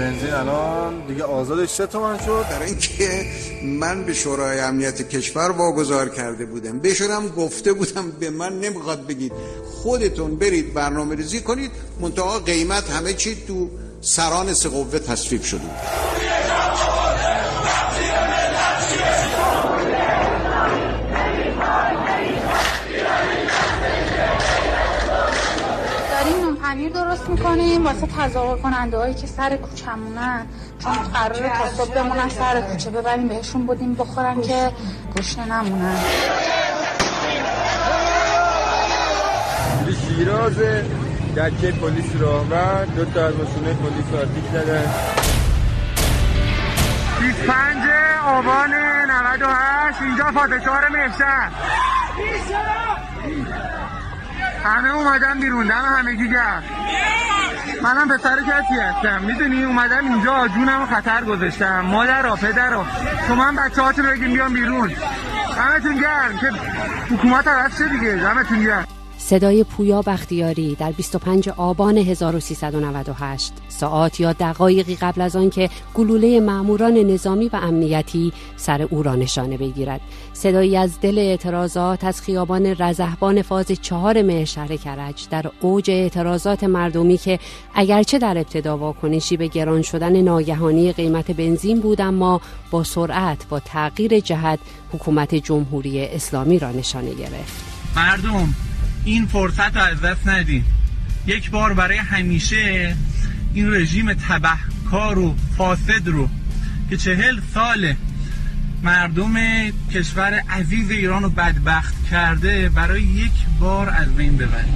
بنزین الان دیگه آزادش سه تومن شد. در اینکه من به شورای امنیت کشور واگذار کرده بودم. بهشونم گفته بودم به من نمی‌خواد بگید. خودتون برید برنامه ریزی کنید منتها قیمت همه چی تو سران سه قوه تصویب شده. درست می‌کنیم. واسه تظاهر کننده هایی که سر کوچمونن. چون قرار تا صبح بمونن سر کوچه ببریم بهشون بودیم بخورن که گشنه نمونن. شیراز دکه پلیس و دو تا از ماشینه پلیس آتیش زدن. 25 آبان 98 اینجا پادشاه مهشن همه اومدن بیرون دم همگی گرد منم پسر کسی هستم. می‌دونی اومدم اینجا جونم خطر گذاشتم. مادر را پدر را شما هم بچه هاتون بگیم بیان بیرون. همتون گرم. که حکومت عوض چه دیگه. همتون گرم. صدای پویا بختیاری در 25 آبان 1398 ساعات یا دقایقی قبل از آنکه گلوله ماموران نظامی و امنیتی سر او را نشانه بگیرد. صدایی از دل اعتراضات از خیابان رزهبان فاز چهار مه شهر کرج در اوج اعتراضات مردمی که اگرچه در ابتدا واکنشی به گران شدن ناگهانی قیمت بنزین بود اما با سرعت با تغییر جهت حکومت جمهوری اسلامی را نشانه گرفت. مردم این فرصت رو از دست ندیم یک بار برای همیشه این رژیم تبهکار و فاسد رو که چهل سال مردم کشور عزیز ایران رو بدبخت کرده برای یک بار از بین ببریم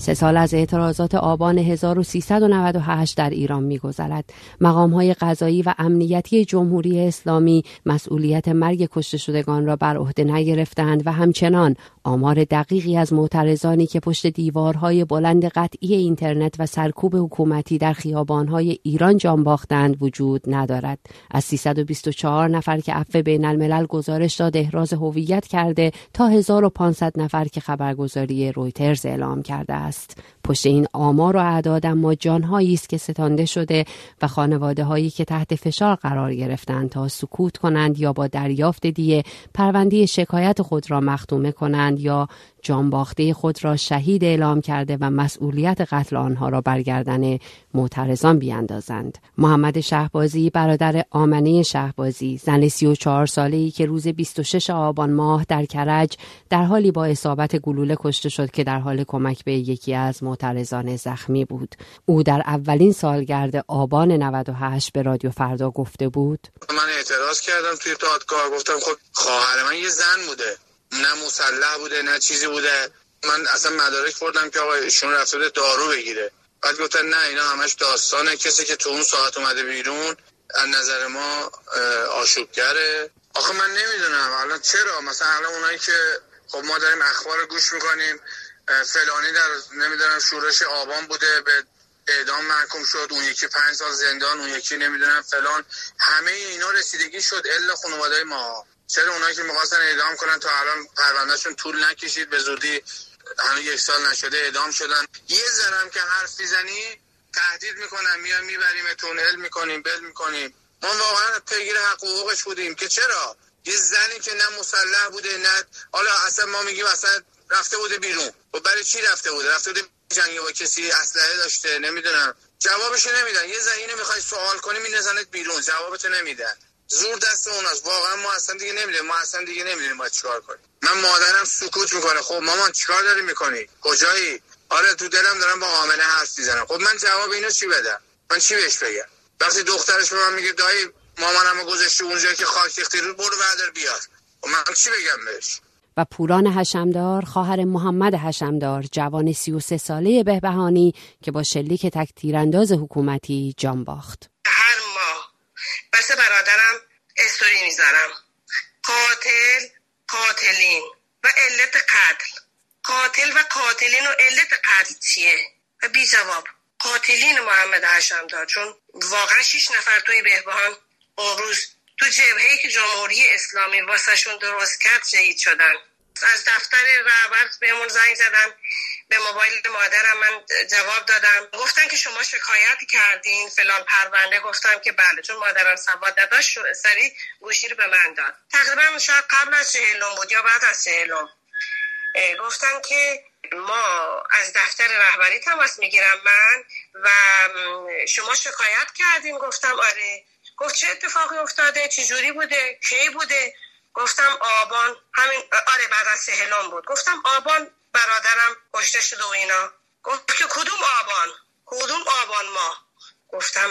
سه سال از اعتراضات آبان 1398 در ایران میگذرد. مقام های قضایی و امنیتی جمهوری اسلامی مسئولیت مرگ کشته شدگان را بر عهده نگرفتند و همچنان آمار دقیقی از معترضانی که پشت دیوارهای بلند قطعی اینترنت و سرکوب حکومتی در خیابانهای ایران جان باختند وجود ندارد. از 324 نفر که عفو بین الملل گزارش داد احراز هویت کرده تا 1500 نفر که خبرگزاری رویترز اعلام کرده است. پشت این آمار و اعداد اما جانهایی است که ستانده شده و خانواده هایی که تحت فشار قرار گرفتند تا سکوت کنند یا با دریافت دیه پرونده شکایت خود را مختومه کنند. یا جانباخته خود را شهید اعلام کرده و مسئولیت قتل آنها را برگردن معترضان بیاندازند. محمد شهبازی برادر آمنه شهبازی زن 34 ساله ای که روز 26 آبان ماه در کرج در حالی با اصابت گلوله کشته شد که در حال کمک به یکی از معترضان زخمی بود. او در اولین سالگرد آبان 98 به رادیو فردا گفته بود من اعتراض کردم توی دادگاه گفتم خب خواهر من یه زن بوده. نه مسلح بوده نه چیزی بوده. من اصلا مدارک بردم که آقا ایشون رفته دارو بگیره. بعد گفتن نه اینا همش داستانه. کسی که تو اون ساعت اومده بیرون از نظر ما آشوبگره. آخه من نمی‌دونم. الان چرا؟ مثلا الان اونایی که خب ما داریم اخبار گوش می‌کنیم فلانی در نمی‌دونم شورش آبان بوده به اعدام محکوم شد اون یکی پنج سال زندان اون یکی نمی‌دونم فلان. همه اینا رسیدگی شد الا خانواده ما. چرا اونایی که می‌خواستن اعدام کنن تا الان پروندهشون طول نکشید به زودی هنوز یک سال نشده اعدام شدن؟ یه زنم که حرف می‌زنی تهدید می‌کنن. میان میبریمتون ال می‌کنیم بل می‌کنیم. ما واقعا پیگیر حق حقوقش بودیم که چرا؟ یه زنی که نه مسلح بوده نه حالا اصلا ما میگیم اصلا رفته بوده بیرون. و خب برای چی رفته بوده؟ رفته بوده جنگ با کسی اسلحه داشته نمی‌دونم. جوابش نمیدن. یه زنی می‌خوای سوال کنی مینزنت بیرون. جوابتو نمیدن. زور دست اوناست واقعا ما اصلا دیگه نمی‌دونیم. ما اصلا دیگه نمی‌دونیم باید چیکار کنیم. من مادرم سکوت می‌کنه. خب مامان چیکار داری می‌کنی؟ کجایی؟ آره تو دلم دارم با آمنه حرف می‌زنم. خب من جواب اینو چی بدم؟ من چی بهش بگم؟ وقتی دخترش به من میگه دایی مامانمو گذاشته اونجا که خاک ریختی رو برو بردار بیار. خب من چی بگم بهش؟ و پوران حشمدار خواهر محمد حشمدار جوان 33 ساله بهبهانی که با شلیک تک تیرانداز حکومتی جان باخت. هر ماه بس برادرم استوری می‌ذارم. قاتل قاتلین و علت قتل. قاتل و قاتلین و علت قتل چیه؟ و بی جواب قاتلین محمد حشمدار چون واقعا شیش نفر توی بهبهان اون روز تو جبهه که جمهوری اسلامی واسهشون درست کرد شهید شدن. از دفتر رهبر بهمون زنگ زدن به موبایل مادرم من جواب دادم. گفتن که شما شکایت کردین فلان پرونده. گفتم که بله چون مادرم سواد نداشت سری گوشی رو به من داد. تقریبا شاید قبل از چهلم بود یا بعد از چهلم گفتن که ما از دفتر رهبری تماس می‌گیرم من و شما شکایت کردین. گفتم آره. گفت چه اتفاقی افتاده؟ جوری بوده؟ کی بوده؟ گفتم آبان همین آره بعد از سهلان بود. گفتم آبان برادرم کشته شده و اینا. گفت که کدوم آبان؟ کدوم آبان ما؟ گفتم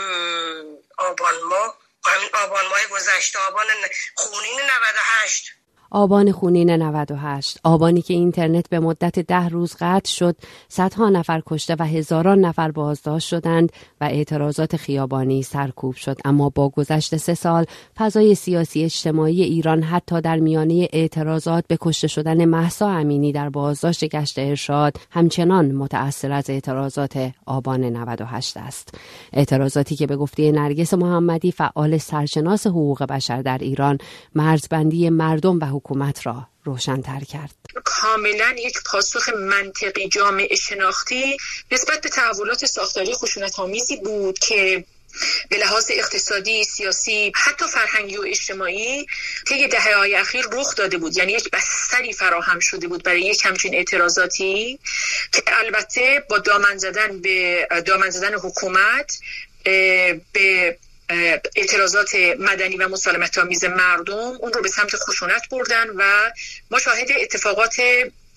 آبان ما. همین آبان ماه گذشته آبان خونین 98 آبان خونین 98 آبانی که اینترنت به مدت ده روز قطع شد صدها نفر کشته و هزاران نفر بازداشت شدند و اعتراضات خیابانی سرکوب شد. اما با گذشت سه سال فضای سیاسی اجتماعی ایران حتی در میانه اعتراضات به کشته شدن محسا امینی در بازداشت گشت ارشاد همچنان متأثر از اعتراضات آبان 98 است. اعتراضاتی که به گفته نرگس محمدی فعال سرشناس حقوق بشر در ایران مرزبندی مردم و حکومت را روشنتر کرد. کاملا یک پاسخ منطقی جامعه شناختی نسبت به تحولات ساختاری خشونت آمیزی بود که به لحاظ اقتصادی، سیاسی، حتی فرهنگی و اجتماعی طی دهه های اخیر رخ داده بود. یعنی یک بستری فراهم شده بود برای یک همچین اعتراضاتی که البته با دامن زدن به دامن زدن حکومت به اعتراضات مدنی و مسالمت آمیز مردم اون رو به سمت خشونت بردن و ما شاهد اتفاقات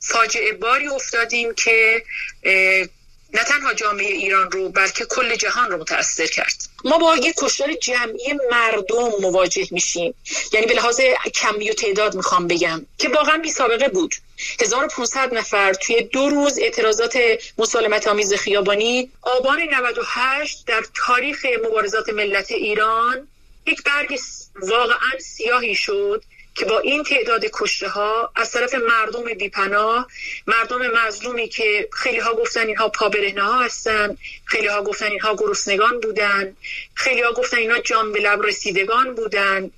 فاجعه باری افتادیم که نه تنها جامعه ایران رو بلکه کل جهان رو متاثر کرد. ما با یک کشتار جمعی مردم مواجه میشیم. یعنی به لحاظ کمی و تعداد می‌خوام بگم که واقعا بی سابقه بود. 1500 نفر توی دو روز اعتراضات مسالمت آمیز خیابانی. آبان 98 در تاریخ مبارزات ملت ایران یک برگ واقعا سیاهی شد. که با این تعداد کشته ها از طرف مردم بیپناه مردم مظلومی که خیلی ها گفتن اینها پابرهنه ها هستن خیلی ها گفتن اینها گرسنگان بودن خیلی ها گفتن اینها جان به لب رسیدگان بودن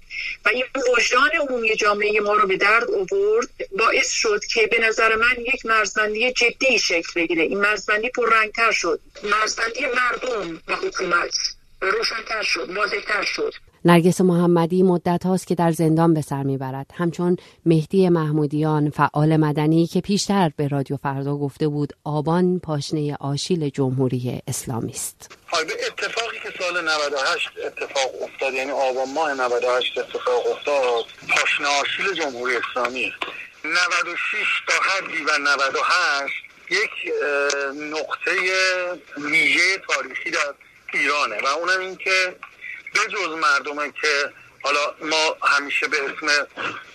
و این وجدان عمومی جامعه ما رو به درد آورد باعث شد که به نظر من یک مرزبندی جدی شکل بگیره. این مرزبندی پررنگتر شد. مرزبندی مردم و حکومت روشنتر شد واضحتر شد. نرگس محمدی مدت هاست که در زندان به سر می‌برد. همچون مهدی محمودیان فعال مدنی که پیشتر به رادیو فردا گفته بود آبان پاشنه آشیل جمهوری اسلامی است به اتفاقی که سال 98 اتفاق افتاد یعنی آبان ماه 98 اتفاق افتاد پاشنه آشیل جمهوری اسلامی. 96 تا حدی و 98 یک نقطه ویژه تاریخی در ایرانه و اونم این که به جز مردمه که حالا ما همیشه به اسم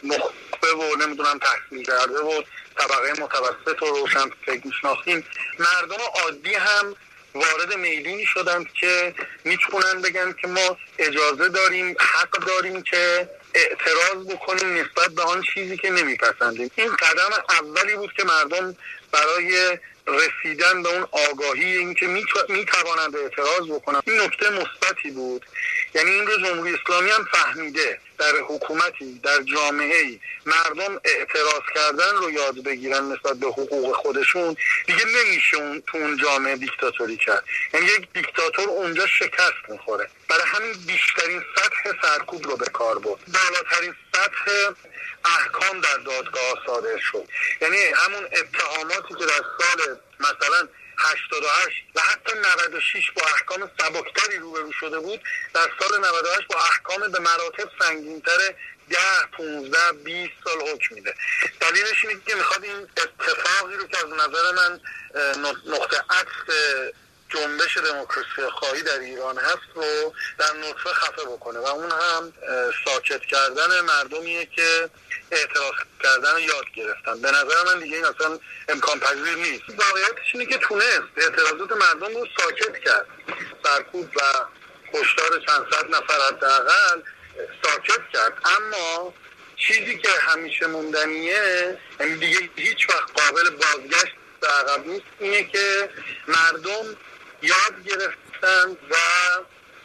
نخبه و نمی‌دونم تحصیل کرده و طبقه متوسط و روشن فکر می‌شناسیم مردم عادی هم وارد می‌دونی شدند که می‌تونن بگن که ما اجازه داریم حق داریم که اعتراض بکنیم نسبت به آن چیزی که نمیپسندیم. این قدم اولی بود که مردم برای رسیدن به اون آگاهی اینکه می‌توانند اعتراض بکنن این نکته مثبتی بود. یعنی این رو جمهوری اسلامی هم فهمیده در حکومتی در جامعه مردم اعتراض کردن رو یاد بگیرن نسبت به حقوق خودشون. دیگه نمیشه اون تو اون جامعه دیکتاتوری کرد. یعنی یک دیکتاتور اونجا شکست می‌خوره. برای همین بیشترین سطح سرکوب رو به کار برد. بالاترین سطح احکام در دادگاه صادر شد. یعنی همون اتهاماتی که در سال مثلا 88 و حتی 96 با احکام سبکتری روبرو شده بود. در سال 98 با احکام به مراتب سنگینتر 10 15 20 سال حکم میده. دلیلش اینه که می‌خواد این اتفاقی رو که از نظر من نقطه عطف جنبش دموکراسی خواهی در ایران هست رو در نطفه خفه بکنه و اون هم ساکت کردن مردمیه که اعتراض کردن رو یاد گرفتن. به نظر من دیگه این اصلا امکان پذیر نیست. واقعیتش اینه که تونست. اعتراضات مردم رو ساکت کرد. سرکوب و کشتار چند صد نفر حداقل ساکت کرد. اما چیزی که همیشه موندنیه یعنی دیگه هیچ وقت قابل بازگشت عقب نیست اینه که مردم یاد گرفتن و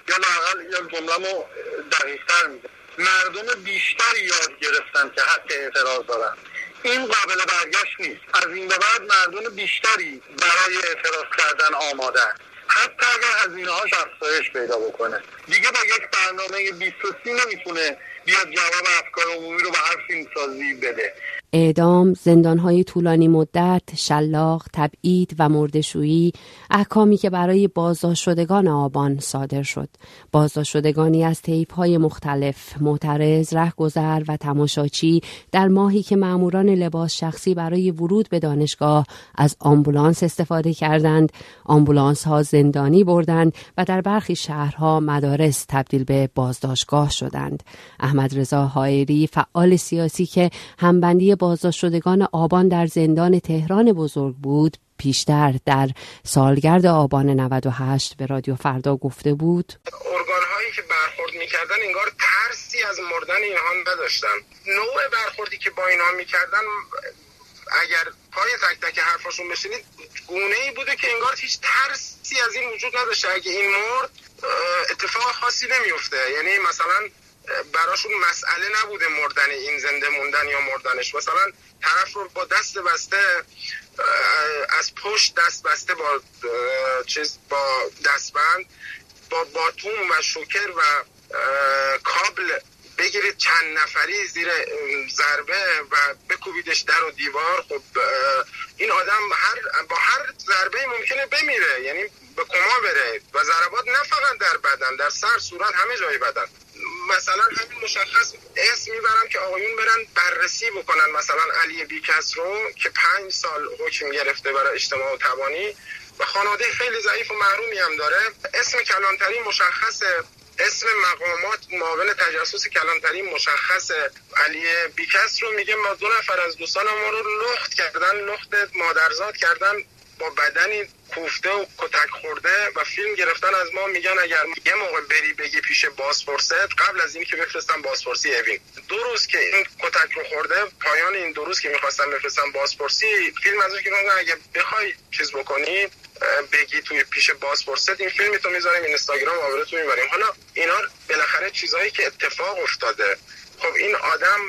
یا لاقل یا جمله دقیقتر میده مردم بیشتری یاد گرفتن که حق اعتراض دارن. این قابل برگشت نیست. از این به بعد مردم بیشتری برای اعتراض کردن آمادن. حتی اگر هزینه هاش افزایش پیدا بکنه. دیگه با یک برنامه 20 نمی‌تونه بیاد جواب افکار عمومی رو به هر فیلمسازی بده اعدام، زندانهای طولانی مدت، شلاق، تبعید و مردشویی احکامی که برای بازداشت شدگان آبان صادر شد. بازداشت شدگانی از تیپ های مختلف، معترض، رهگذر و تماشاچی در ماهی که ماموران لباس شخصی برای ورود به دانشگاه از آمبولانس استفاده کردند، آمبولانس ها زندانی بردند و در برخی شهرها مدارس تبدیل به بازداشتگاه شدند. احمد رضا هایری فعال سیاسی که همبندی بازداشت شدگان آبان در زندان تهران بزرگ بود پیشتر در سالگرد آبان 98 به رادیو فردا گفته بود. ارگان هایی که برخورد می‌کردن انگار ترسی از مردن اینها نداشتن. نوع برخوردی که با اینها می‌کردن اگر پای تک تک حرفاشون بشنید گونه ای بوده که انگار هیچ ترسی از این وجود نداشته. اگه این مرد اتفاق خاصی نمیفته یعنی مثلا براشون مسئله نبوده مردن این زنده موندن یا مردنش. مثلا طرف رو با دست بسته از پشت دست بسته با چیز با دستبند با باتوم و شوکر و کابل بگیرید چند نفری زیر ضربه و بکوبیدش در و دیوار. خب این آدم هر با هر ضربه ممکنه بمیره یعنی به کما بره و ضربات نه فقط در بدن در سر صورت همه جای بدن. مثلا همین مشخص اسم می‌برم که آقایون برن بررسی بکنن مثلا علی بیکس رو که پنج سال حکم گرفته برای اجتماع و توانی و خانواده خیلی ضعیف و محرومی هم داره. اسم کلانتری مشخص اسم مقامات معاون تجسس کلانتری مشخص علی بیکس رو میگه ما دو نفر از دوستان ما رو لخت کردن لخت مادرزاد کردن. با بدنی کوفته و کتک خورده و فیلم گرفتن از ما میگن اگر یه موقع بری بگی پیش بازپرست قبل از اینکه بفرستم بازپرسی اوین. دو روز که این کتک رو خورده پایان این دو روز که می‌خواستم بفرستم بازپرسی فیلم ازش که اگه بخوای چیز بکنی بگی توی پیش بازپرست این فیلم تو می‌ذاریم اینستاگرام آورتون می‌بریم. حالا اینا بالاخره چیزهایی که اتفاق افتاده. خب این آدم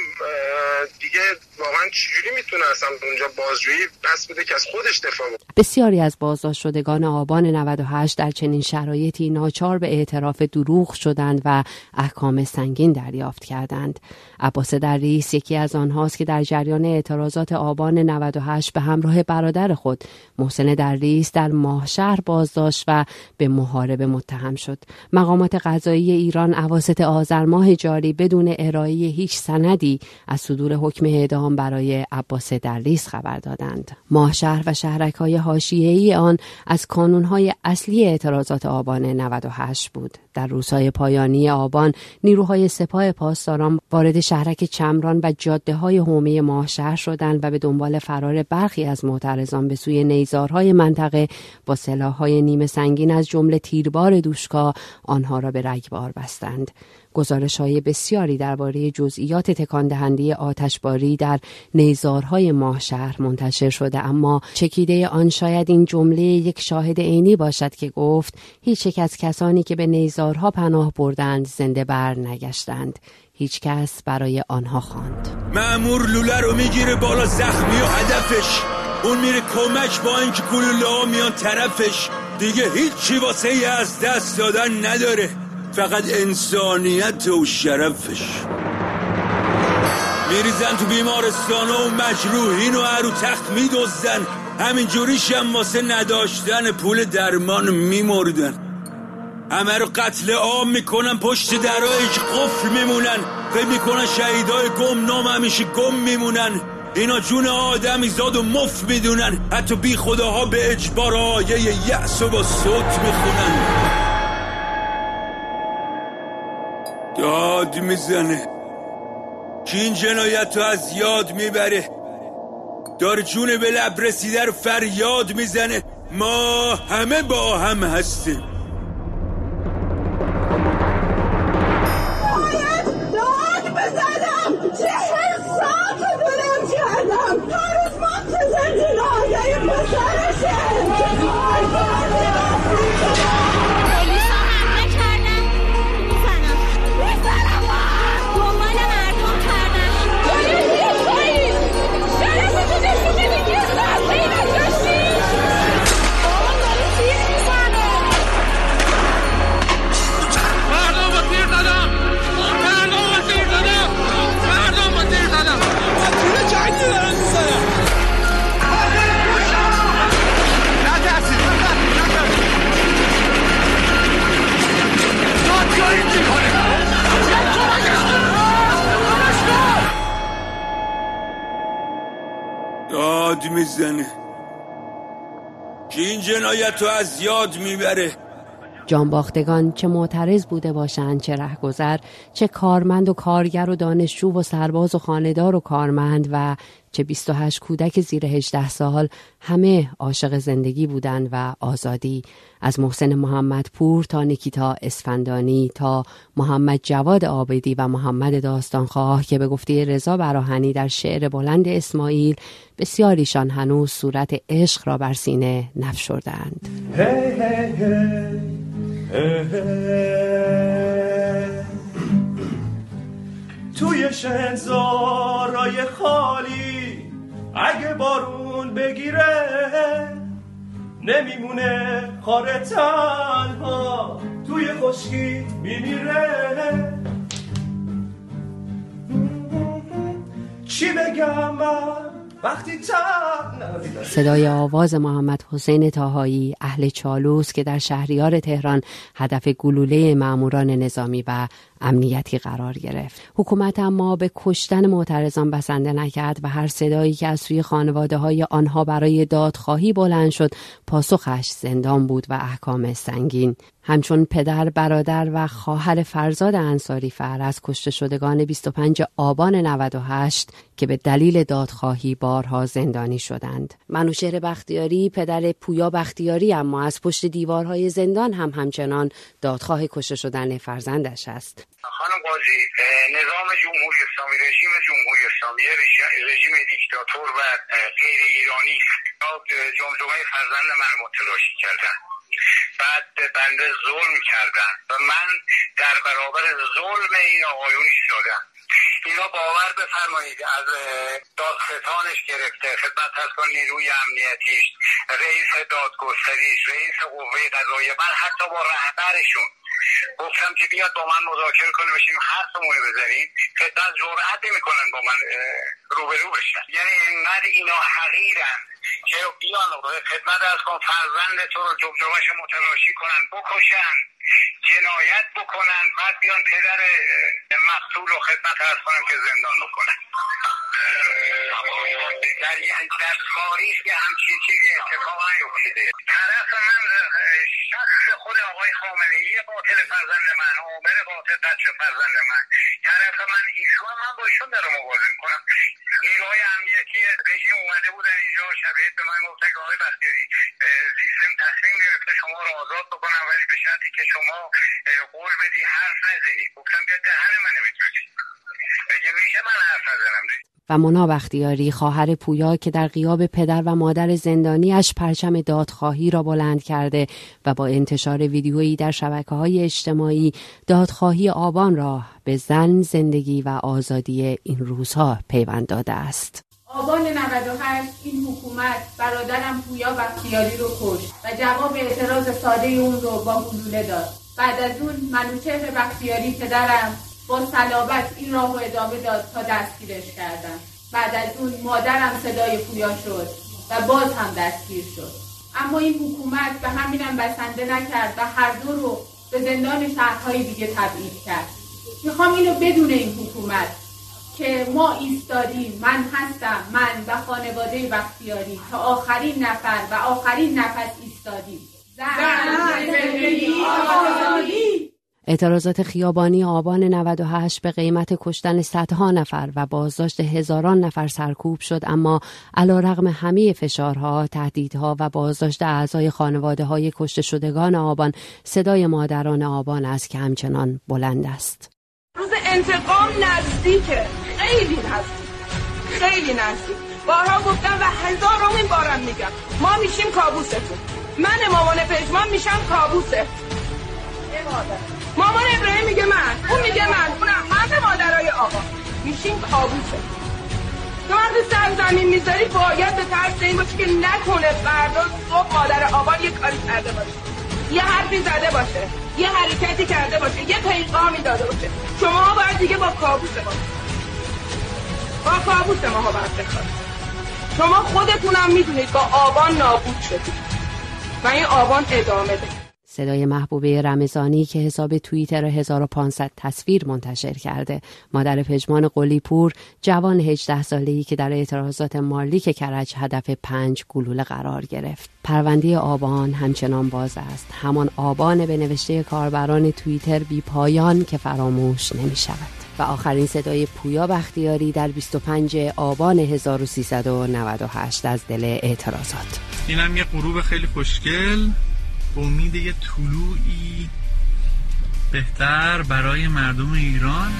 دیگه واقعا چجوری می‌تونه اصلا اونجا بازجویی پس بده که از خودش دفاع بسیاری از بازداشت شدگان آبان 98 در چنین شرایطی ناچار به اعتراف دروغ شدند و احکام سنگین دریافت کردند. عباس دریس یکی از آنهاست که در جریان اعتراضات آبان 98 به همراه برادر خود محسن دریس در ماهشهر بازداشت و به محاربه متهم شد. مقامات قضایی ایران اواسط آذر ماه جاری بدون ارائه هیچ سندی از صدور حکم اعدام برای عباس دریس خبر دادند. ماهشهر و شهرک های ای آن از های اصلی اعتراضات آبان 98 بود. در روزهای پایانی آبان نیروهای سپاه پاسداران وارد شهرک چمران و جاده های حومه ماهشهر شدند و به دنبال فرار برخی از معترضان به سوی نیزارهای منطقه با سلاحهای نیمه سنگین از جمله تیربار دوشکا آنها را به رگبار بستند. گزارش های بسیاری درباره جزئیات تکان دهنده آتشباری در نیزارهای ماهشهر منتشر شده اما چکیده آن شاید این جمله یک شاهد عینی باشد که گفت هیچ یک از کسانی که به نیزارها پناه بردند زنده بر نگشتند. هیچ کس برای آنها خواند. معمور لوله رو می‌گیره بالا زخمی و هدفش. اون میره کمک با اینکه گلوله میان طرفش. دیگه هیچی واسه از دست دادن نداره. فقط انسانیت و شرفش. میریزن تو بیمارستان و مجروحین و عرو تخت میدوزن همین جوریش هم واسه نداشتن پول درمان میمردن. همه رو قتل عام می‌کنن پشت درایش قفل میمونن. فکر می‌کنن شهیدای گم نام همیشه گم میمونن. اینا جون آدمی زاد و مف می‌دونن. حتی بی خداها به اجبار آیه یأس و با صوت می‌خونن. داد می‌زنه. کی این جنایت رو از یاد می‌بره؟ دار جون به لب رسیده رو فریاد می‌زنه. ما همه با هم هستیم. Moje pożarze! می‌زنه که این جنایت رو از یاد می‌بره. جانباختگان چه معترض بوده باشند چه رهگذر چه کارمند و کارگر و دانشجو و سرباز و خاندار و کارمند و چه 28 کودک زیر 18 سال همه عاشق زندگی بودند و آزادی از محسن محمد پور تا نیکیتا اسفندانی تا محمد جواد آبدی و محمد داستانخواه که به گفته رضا براهنی در شعر بلند اسماعیل بسیاریشان هنوز صورت عشق را بر سینه نفشردند hey, hey, hey. توی شنزارای خالی اگه بارون بگیره نمیمونه خاره تنها توی خشکی میمیره. چی بگم من؟ صدای آواز محمد حسین تاهایی اهل چالوس که در شهریار تهران هدف گلوله ماموران نظامی و امنیتی قرار گرفت. حکومت اما به کشتن معترضان بسنده نکرد و هر صدایی که از سوی خانواده های آنها برای دادخواهی بلند شد پاسخش زندان بود و احکام سنگین. همچون پدر برادر و خواهر فرزاد انصاری فر از کشته شدگان 25 آبان 98 که به دلیل دادخواهی بارها زندانی شدند. منوشهر بختیاری پدر پویا بختیاری اما از پشت دیوارهای زندان هم همچنان دادخواه کشته شدن فرزندش است. خانم قاضی نظام جمهوری اسلامی رژیم جمهوری اسلامی رژ- رژیم دیکتاتور و غیر ایرانی جمجمه فرزند من متلاشی کردن. بعد بنده ظلم کردن و من در برابر ظلم این آقایون ایستادم. اینا باور بفرمایید از دادستانش گرفته خدمت با نیروی امنیتیش رئیس دادگستریش رئیس قوه قضاییه من حتی با رهبرشون گفتم که بیاد با من مذاکره کنه بشیم حرفمون بزنیم خدمت جرأت نمی‌کنن با من روبرو بشن. یعنی اینقدر اینا حقیرن که بیان خدمت از کن فرزند تو رو جمجمش متلاشی کنن بکشن جنایت بکنن بعد بیان پدر مقتول رو خدمت از کنم که زندان بکنن. در, در تاریخ یه همچین چیزی اتفاق نیفتاده. طرف من شخص خود آقای خامنه ای قاتل فرزند من عامر قاتل بچه فرزند من. طرف من ایشون من با ایشون دارم مبارزه می‌کنم. نیروهای امنیتی رژیم اومده بودن اینجا شبیه به من گفتن که آقای بختیاری سیستم تصمیم گرفته شما رو آزاد بکنم ولی به شرطی که شما قول بدی حرف نزنی. گفتم بیا دهن منو بتوزی بگه میشه من حرف نزنم؟ و مونا بختیاری خواهر پویا که در غیاب پدر و مادر زندانیش پرچم دادخواهی را بلند کرده و با انتشار ویدیویی در شبکه های اجتماعی دادخواهی آبان را به زن زندگی و آزادی این روزها پیوند داده است. آبان 98 این حکومت برادرم پویا بختیاری رو کشت و جواب اعتراض ساده اون رو با گلوله داد. بعد از اون منوچهر بختیاری پدرم با صلابت این راه رو ادامه داد تا دستگیرش کردن. بعد از اون مادرم صدای پویا شد و باز هم دستگیر شد. اما این حکومت به همینم بسنده نکرد و هر دو رو به زندان شهرهای دیگه تبعید کرد. می‌خوام اینو بدون این حکومت که ما ایستادیم من هستم من و خانواده بختیاری تا آخرین نفر و آخرین نفس ایستادیم. زن زندگی آزادی اعتراضات خیابانی آبان 98 به قیمت کشتن صدها نفر و بازداشت هزاران نفر سرکوب شد اما علا رغم همه فشارها، تهدیدها و بازداشت اعضای خانواده های کشته شدگان آبان صدای مادران آبان است که همچنان بلند است. روز انتقام نزدیکه. خیلی نزدیک. خیلی نزدیک. بارها گفتم و هزارمین بارم میگم. ما میشیم کابوستون. من مامان پژمان میشم کابوسه. مامان ابراهیم میگه من اون میگه من اونم همه مادرای آقا. میشیم کابوسه تو وقتی سر زمین می‌ذاری باید به ترس این باشی که نکنه فردا صبح مادر آبان یه کاری کرده باشه. یه حرفی زده باشه. یه حرکتی کرده باشه. یه پیغامی داده باشه. شما باید دیگه با کابوس ما با کابوس ما ها باید شما خودتونم می‌دونید با آبان نابود شدید. و این آبان ادامه ده صدای محبوبه رمضانی که حساب توییتر 1500 تصویر منتشر کرده. مادر پژمان قلیپور جوان 18 ساله‌ای که در اعتراضات مالیک کرج هدف پنج گلوله قرار گرفت. پرونده آبان همچنان باز است. همان آبان به نوشته کاربران توییتر بی پایان که فراموش نمی شود و آخرین صدای پویا بختیاری در 25 آبان 1398 از دل اعتراضات. اینم یه غروب خیلی خوشگل. امید یه طلوعی بهتر برای مردم ایران.